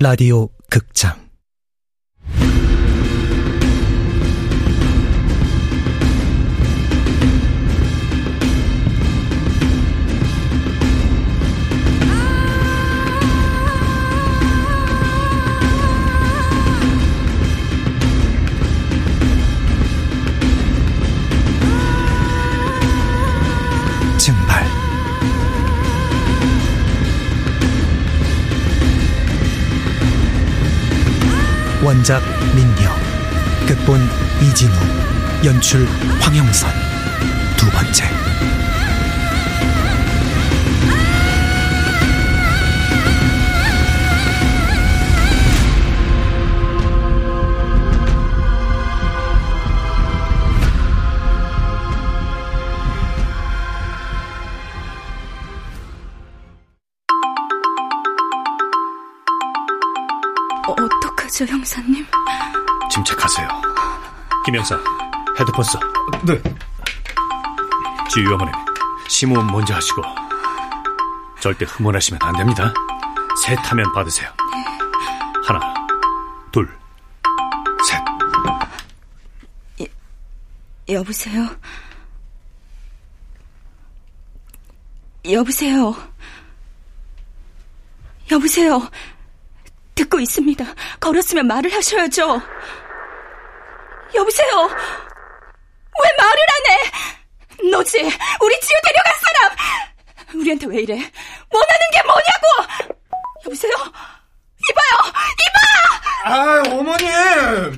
라디오 극장 원작 민경, 극본 이진우, 연출 황영선. 두 번째. 어떡하죠, 형사님? 침착하세요. 김영사, 헤드폰 써. 네. 지휘 어머님, 심호흡 먼저 하시고. 절대 흥분하시면 안 됩니다. 셋 하면 받으세요. 네. 하나, 둘, 셋. 여, 여보세요? 여보세요? 여보세요? 듣고 있습니다. 걸었으면 말을 하셔야죠. 여보세요? 왜 말을 안 해? 너지? 우리 지우 데려간 사람! 우리한테 왜 이래? 원하는 게 뭐냐고! 여보세요? 이봐요! 이봐! 아, 어머님!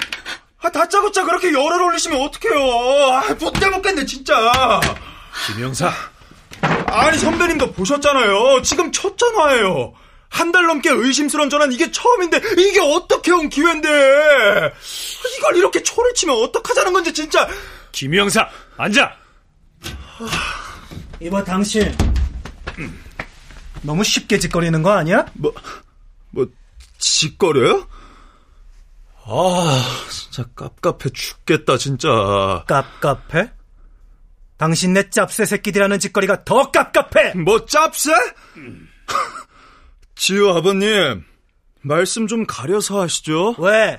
아, 다짜고짜 그렇게 열을 올리시면 어떡해요. 아, 못돼 먹겠네, 진짜. 김영사. 아니, 선배님도 보셨잖아요. 지금 첫 전화예요. 한 달 넘게 의심스러운 전화는 이게 처음인데, 이게 어떻게 온 기회인데. 이걸 이렇게 초를 치면 어떡하자는 건지, 진짜. 김영사, 앉아! 이봐, 당신. 너무 쉽게 짓거리는 거 아니야? 뭐, 뭐, 짓거려요? 아, 진짜 깝깝해 죽겠다, 진짜. 깝깝해? 당신 내 짭새 새끼들이라는 짓거리가 더 깝깝해! 뭐, 짭새? 지우 아버님, 말씀 좀 가려서 하시죠. 왜?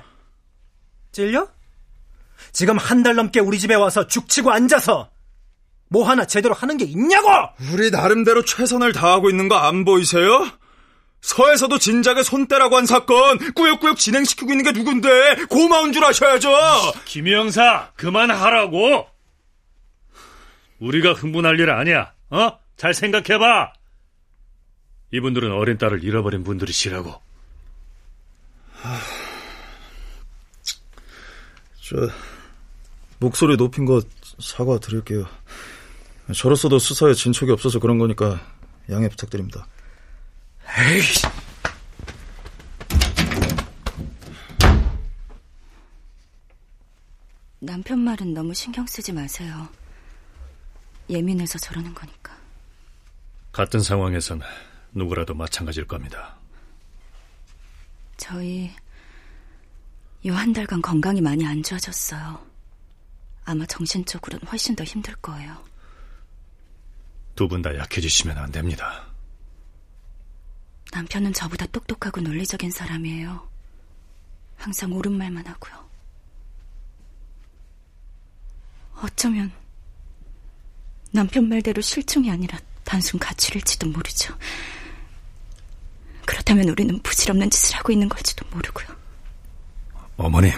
찔려? 지금 한 달 넘게 우리 집에 와서 죽치고 앉아서 뭐 하나 제대로 하는 게 있냐고! 우리 나름대로 최선을 다하고 있는 거 안 보이세요? 서에서도 진작에 손대라고 한 사건 꾸역꾸역 진행시키고 있는 게 누군데 고마운 줄 아셔야죠. 김영사, 그만하라고! 우리가 흥분할 일 아니야, 어? 잘 생각해봐! 이분들은 어린 딸을 잃어버린 분들이시라고. 저 목소리 높인 거 사과 드릴게요. 저로서도 수사에 진척이 없어서 그런 거니까 양해 부탁드립니다. 에이. 남편 말은 너무 신경 쓰지 마세요. 예민해서 저러는 거니까. 같은 상황에선 누구라도 마찬가지일 겁니다. 저희 요 한 달간 건강이 많이 안 좋아졌어요. 아마 정신적으로는 훨씬 더 힘들 거예요. 두 분 다 약해지시면 안 됩니다. 남편은 저보다 똑똑하고 논리적인 사람이에요. 항상 옳은 말만 하고요. 어쩌면 남편 말대로 실종이 아니라 단순 가출일지도 모르죠. 그렇다면 우리는 부질없는 짓을 하고 있는 걸지도 모르고요. 어머님.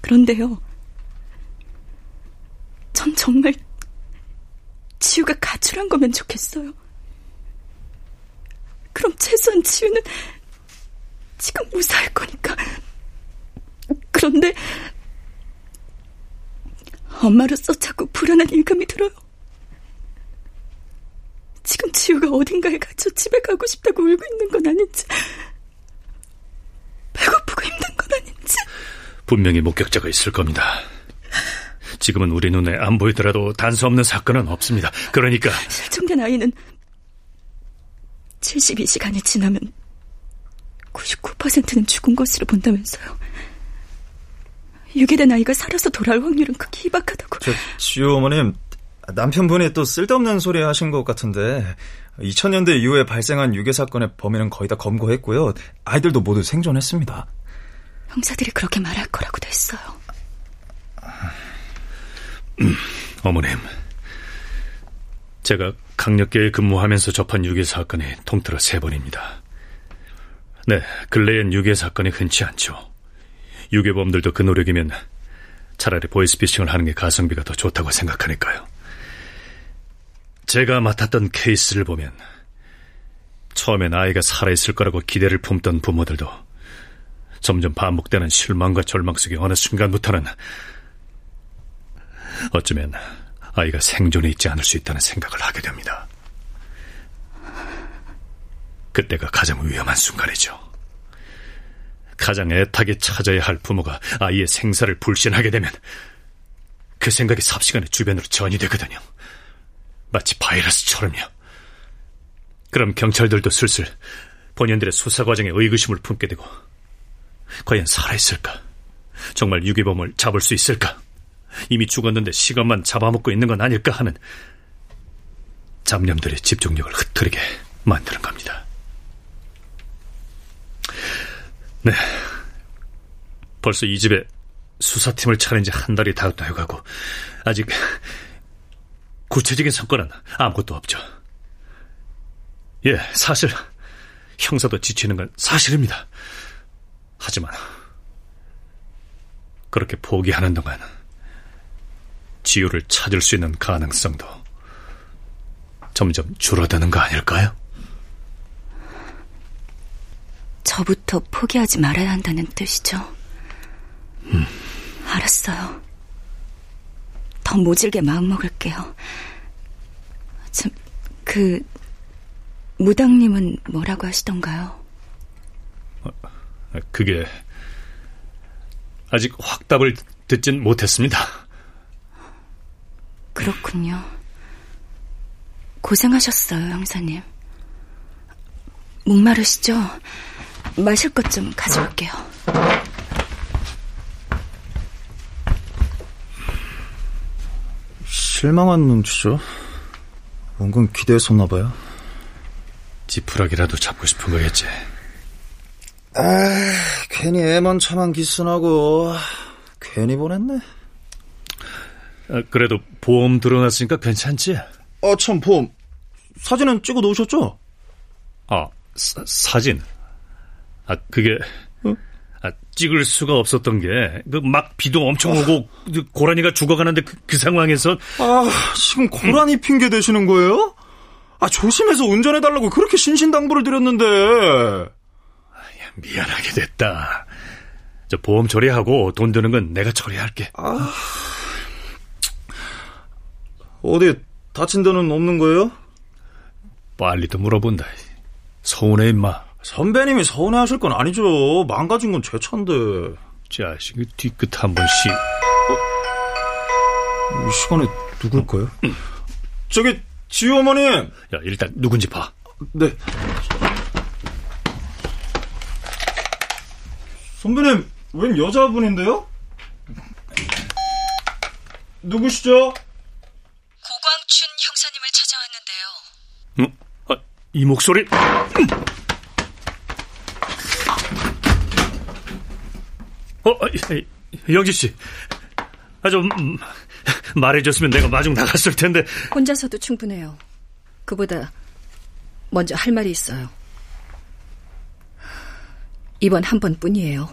그런데요. 전 정말 지우가 가출한 거면 좋겠어요. 그럼 최소한 지우는 지금 무사할 거니까. 그런데 엄마로서 자꾸 불안한 일감이 들어요. 지금 지우가 어딘가에 갇혀 집에 가고 싶다고 울고 있는 건 아닌지, 배고프고 힘든 건 아닌지. 분명히 목격자가 있을 겁니다. 지금은 우리 눈에 안 보이더라도 단서 없는 사건은 없습니다. 그러니까 실종된 아이는 72시간이 지나면 99%는 죽은 것으로 본다면서요. 유괴된 아이가 살아서 돌아올 확률은 극히 희박하다고. 저, 지우 어머님, 남편분이 또 쓸데없는 소리 하신 것 같은데, 2000년대 이후에 발생한 유괴 사건의 범인은 거의 다 검거했고요. 아이들도 모두 생존했습니다. 형사들이 그렇게 말할 거라고도 했어요. 어머님, 제가 강력계에 근무하면서 접한 유괴 사건이 통틀어 세 번입니다. 네, 근래엔 유괴 사건이 흔치 않죠. 유괴범들도 그 노력이면 차라리 보이스피싱을 하는 게 가성비가 더 좋다고 생각하니까요. 제가 맡았던 케이스를 보면 처음엔 아이가 살아있을 거라고 기대를 품던 부모들도 점점 반복되는 실망과 절망 속에 어느 순간부터는 어쩌면 아이가 생존해 있지 않을 수 있다는 생각을 하게 됩니다. 그때가 가장 위험한 순간이죠. 가장 애타게 찾아야 할 부모가 아이의 생사를 불신하게 되면 그 생각이 삽시간에 주변으로 전이되거든요. 마치 바이러스처럼요. 그럼 경찰들도 슬슬 본인들의 수사 과정에 의구심을 품게 되고 과연 살아있을까? 정말 유괴범을 잡을 수 있을까? 이미 죽었는데 시간만 잡아먹고 있는 건 아닐까 하는 잡념들의 집중력을 흐트리게 만드는 겁니다. 네. 벌써 이 집에 수사팀을 차린 지 한 달이 다 돼가고 아직 구체적인 성과는 아무것도 없죠. 예, 사실 형사도 지치는 건 사실입니다. 하지만 그렇게 포기하는 동안 지유를 찾을 수 있는 가능성도 점점 줄어드는 거 아닐까요? 저부터 포기하지 말아야 한다는 뜻이죠. 음. 알았어요. 더 모질게 마음먹을게요. 참, 그, 무당님은 뭐라고 하시던가요? 어, 그게, 아직 확답을 듣진 못했습니다. 그렇군요. 고생하셨어요, 형사님. 목마르시죠? 마실 것 좀 가져올게요. 실망한 눈치죠. 뭔건 기대했었나 봐요. 지푸라기라도 잡고 싶은 거겠지. 아, 괜히 애만 참한 기스나고 괜히 보냈네. 아, 그래도 보험 들어놨으니까 괜찮지? 아, 참 보험 사진은 찍어 놓으셨죠? 아, 사, 사진. 아, 그게 어? 아, 찍을 수가 없었던 게, 그막 비도 엄청 오고, 그 고라니가 죽어가는데 그, 그, 상황에서. 아, 지금 고라니 음. 핑계 대시는 거예요? 아, 조심해서 운전해달라고 그렇게 신신당부를 드렸는데. 아, 미안하게 됐다. 저 보험 처리하고 돈 드는 건 내가 처리할게. 아. 어디 다친 데는 없는 거예요? 빨리도 물어본다. 서운해, 임마. 선배님이 서운해하실 건 아니죠. 망가진 건 제 차인데. 자식이 뒤끝 한 번씩. 어? 이 시간에 누굴까요? 음. 저기 지우 어머님. 야 일단 누군지 봐. 네. 선배님 웬 여자분인데요? 누구시죠? 고광춘 형사님을 찾아왔는데요. 음, 아, 이 목소리. 어, 어 영지 씨. 아, 좀, 음, 말해줬으면 내가 마중 나갔을 텐데. 혼자서도 충분해요. 그보다 먼저 할 말이 있어요. 이번 한 번뿐이에요.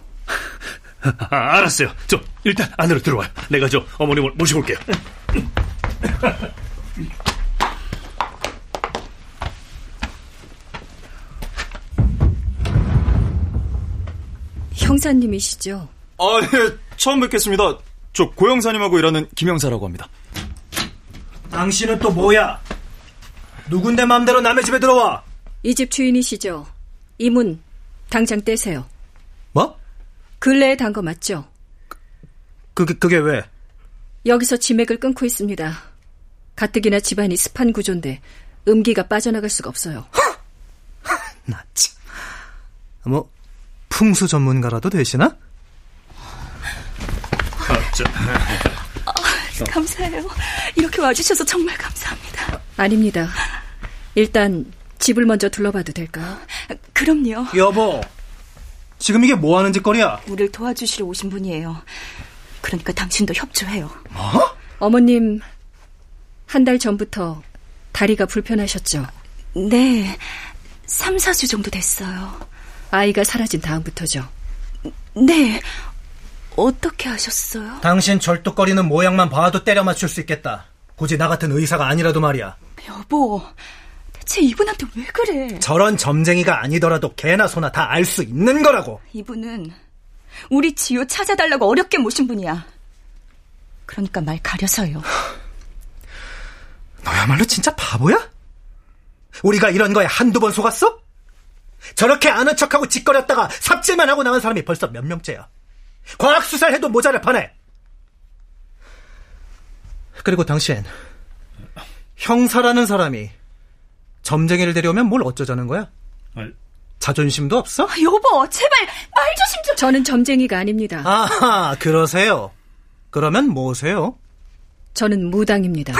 아, 알았어요. 저 일단 안으로 들어와요. 내가 저 어머님을 모시고 올게요. 형사님이시죠? 아, 예, 처음 뵙겠습니다. 저 고영사님하고 일하는 김영사라고 합니다. 당신은 또 뭐야? 누군데 맘대로 남의 집에 들어와? 이 집 주인이시죠? 이문 당장 떼세요. 뭐? 근래에 단 거 맞죠? 그, 그, 그게 왜? 여기서 지맥을 끊고 있습니다. 가뜩이나 집안이 습한 구조인데 음기가 빠져나갈 수가 없어요. 나 참. 뭐, 풍수 전문가라도 되시나? 아, 감사해요. 이렇게 와주셔서 정말 감사합니다. 아닙니다. 일단 집을 먼저 둘러봐도 될까요? 그럼요. 여보, 지금 이게 뭐 하는 짓거리야? 우리를 도와주시러 오신 분이에요. 그러니까 당신도 협조해요. 뭐? 어머님, 한 달 전부터 다리가 불편하셨죠? 네, 3, 4주 정도 됐어요. 아이가 사라진 다음부터죠? 네, 어떻게 하셨어요? 당신 절뚝거리는 모양만 봐도 때려 맞출 수 있겠다. 굳이 나 같은 의사가 아니라도 말이야. 여보, 대체 이분한테 왜 그래? 저런 점쟁이가 아니더라도 개나 소나 다 알 수 있는 거라고. 이분은 우리 지효 찾아달라고 어렵게 모신 분이야. 그러니까 말 가려서요. 너야말로 진짜 바보야? 우리가 이런 거에 한두 번 속았어? 저렇게 아는 척하고 짓거렸다가 삽질만 하고 나간 사람이 벌써 몇 명째야. 과학 수사를 해도 모자를 파네. 그리고 당신, 형사라는 사람이 점쟁이를 데려오면 뭘 어쩌자는 거야? 자존심도 없어? 아, 여보, 제발 말 조심 좀. 저는 점쟁이가 아닙니다. 아하, 그러세요. 그러면 뭐세요? 저는 무당입니다.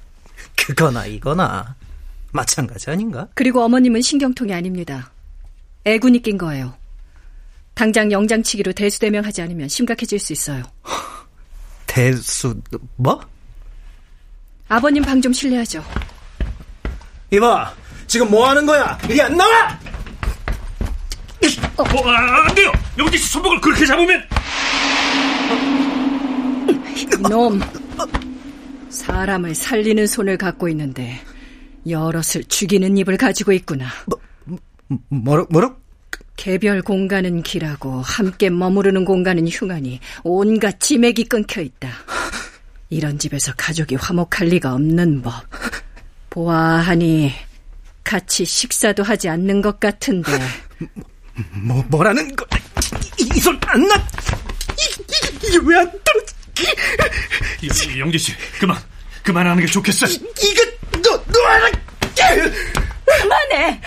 그거나 이거나 마찬가지 아닌가? 그리고 어머님은 신경통이 아닙니다. 애군이 낀 거예요. 당장 영장치기로 대수대명하지 않으면 심각해질 수 있어요. 대수 뭐? 아버님 방 좀 실례하죠. 이봐, 지금 뭐 하는 거야? 이리 안 나와! 어, 아, 안 돼요! 영지 씨 손목을 그렇게 잡으면! 놈! 사람을 살리는 손을 갖고 있는데 여럿을 죽이는 입을 가지고 있구나. 뭐라, 뭐라? 개별 공간은 길하고 함께 머무르는 공간은 흉하니 온갖 지맥이 끊겨 있다. 이런 집에서 가족이 화목할 리가 없는 법. 보아하니 같이 식사도 하지 않는 것 같은데. 뭐, 뭐라는 거? 이손안 나! 이, 게 왜 안 떨어지? 영지 씨, 그만, 그만하는 게 좋겠어. 이, 이거 너, 너하라! 그만해!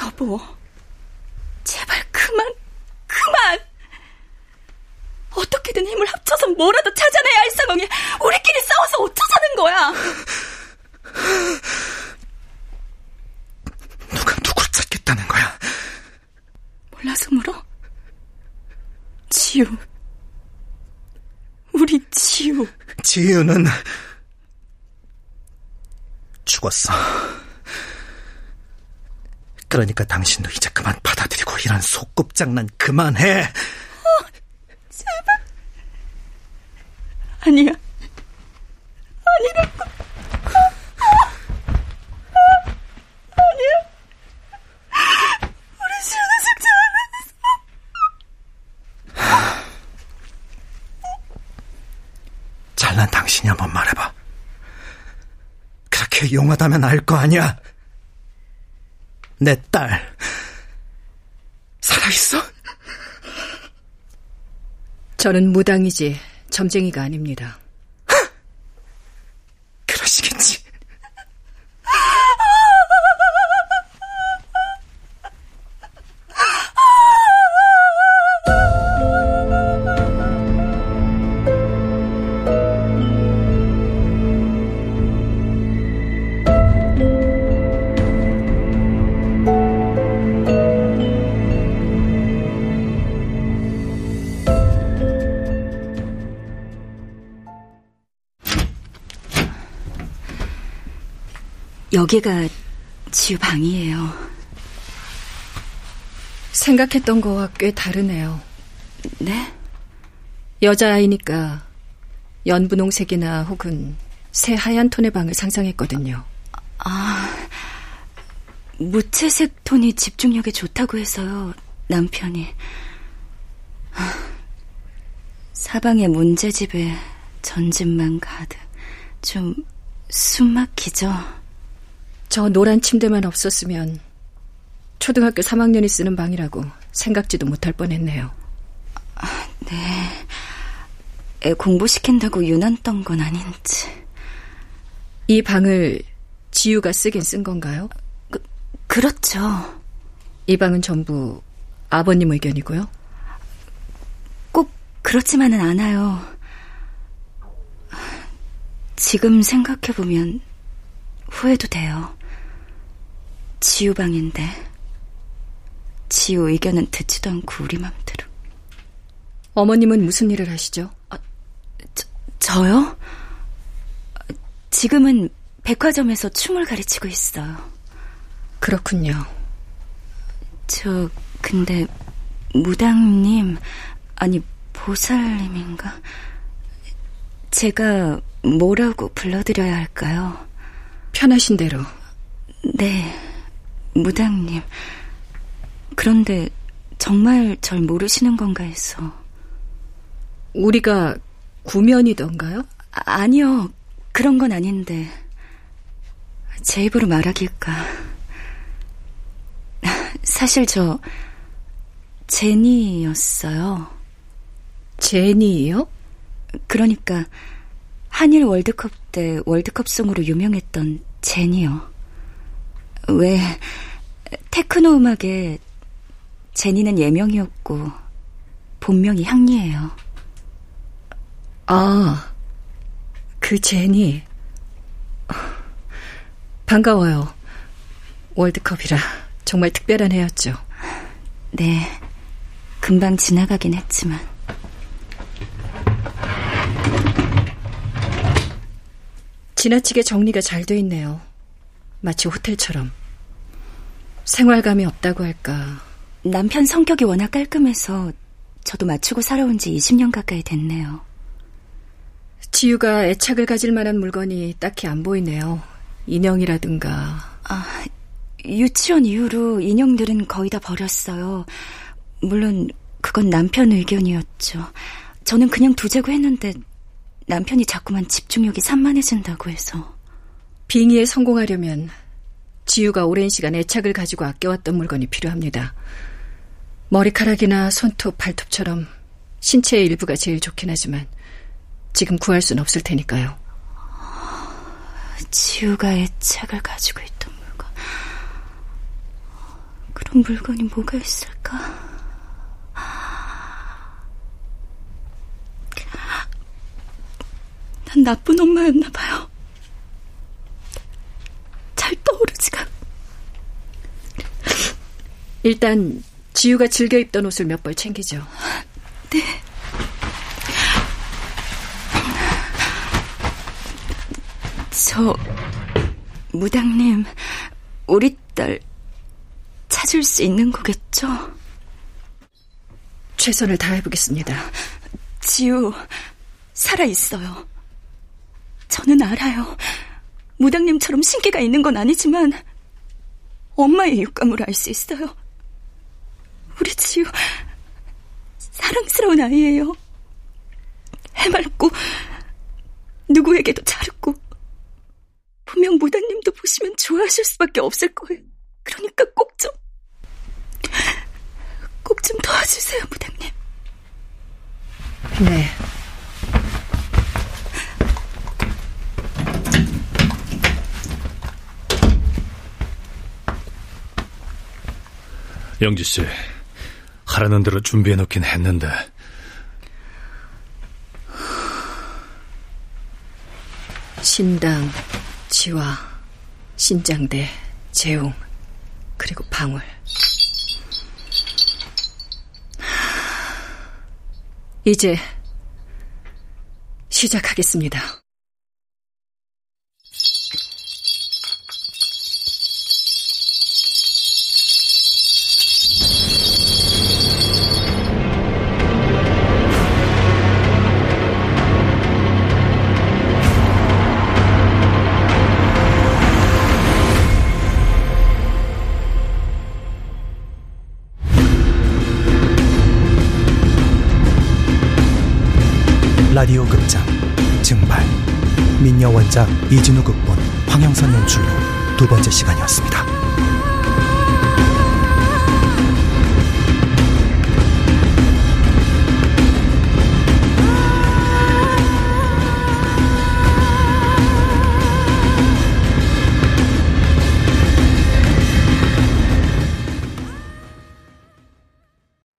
여보, 제발 그만, 그만! 어떻게든 힘을 합쳐서 뭐라도 찾아내야 할 상황에 우리끼리 싸워서 어쩌자는 거야! 누가 누굴 찾겠다는 거야? 몰라서 물어? 지우. 우리 지우. 지유는 죽었어. 그러니까 당신도 이제 그만 받아들이고 이런 소꿉장난 그만해. 어, 제발. 아니야. 아니라고. 아니야. 우리 지우는 숙제 안 했어. 잘난 당신이 한번 말해봐. 그렇게 용하다면 알 거 아니야. 내 딸, 살아있어? 저는 무당이지 점쟁이가 아닙니다. 여기가 지우 방이에요. 생각했던 거와 꽤 다르네요. 네? 여자아이니까 연분홍색이나 혹은 새 하얀 톤의 방을 상상했거든요. 아, 무채색 톤이 집중력에 좋다고 해서요, 남편이. 아, 사방에 문제집에 전집만 가득. 좀 숨막히죠? 저 노란 침대만 없었으면 초등학교 3학년이 쓰는 방이라고 생각지도 못할 뻔했네요. 네. 애 공부시킨다고 유난 떤 건 아닌지. 이 방을 지유가 쓰긴 쓴 건가요? 그, 그렇죠. 이 방은 전부 아버님 의견이고요. 꼭 그렇지만은 않아요. 지금 생각해보면 후회도 돼요. 지우 방인데 지우 의견은 듣지도 않고 우리 맘대로. 어머님은 무슨 일을 하시죠? 아, 저, 저요? 지금은 백화점에서 춤을 가르치고 있어요. 그렇군요. 저 근데 무당님 아니 보살님인가? 제가 뭐라고 불러드려야 할까요? 편하신 대로. 네, 무당님. 그런데 정말 절 모르시는 건가 해서. 우리가 구면이던가요? 아, 아니요, 그런 건 아닌데. 제 입으로 말하길까. 사실 저, 제니였어요. 제니요? 그러니까, 한일 월드컵 때 월드컵송으로 유명했던 제니요. 왜, 테크노 음악에 제니는 예명이었고, 본명이 향리예요. 아, 그 제니. 반가워요. 월드컵이라 정말 특별한 해였죠. 네, 금방 지나가긴 했지만. 지나치게 정리가 잘 돼 있네요. 마치 호텔처럼. 생활감이 없다고 할까. 남편 성격이 워낙 깔끔해서 저도 맞추고 살아온 지 20년 가까이 됐네요. 지유가 애착을 가질 만한 물건이 딱히 안 보이네요. 인형이라든가. 아, 유치원 이후로 인형들은 거의 다 버렸어요. 물론 그건 남편 의견이었죠. 저는 그냥 두자고 했는데 남편이 자꾸만 집중력이 산만해진다고 해서. 빙의에 성공하려면 지유가 오랜 시간 애착을 가지고 아껴왔던 물건이 필요합니다. 머리카락이나 손톱, 발톱처럼 신체의 일부가 제일 좋긴 하지만 지금 구할 수는 없을 테니까요. 지우가 애착을 가지고 있던 물건. 그런 물건이 뭐가 있을까? 난 나쁜 엄마였나 봐요. 잘 떠오르지가. 일단 지유가 즐겨 입던 옷을 몇 벌 챙기죠. 네. 저 무당님 우리 딸 찾을 수 있는 거겠죠? 최선을 다해보겠습니다. 지우 살아 있어요. 저는 알아요. 무당님처럼 신기가 있는 건 아니지만 엄마의 육감으로 알 수 있어요. 지우 사랑스러운 아이예요. 해맑고 누구에게도 잘했고 분명 무당님도 보시면 좋아하실 수밖에 없을 거예요. 그러니까 꼭 좀, 꼭 좀 도와주세요, 무당님. 네. 영지 씨, 하라는 대로 준비해 놓긴 했는데. 신당, 지화, 신장대, 재웅, 그리고 방울. 이제 시작하겠습니다. 라디오 극장 증발 민여 원작 이진우 극본 황영선 연출로 두 번째 시간이었습니다.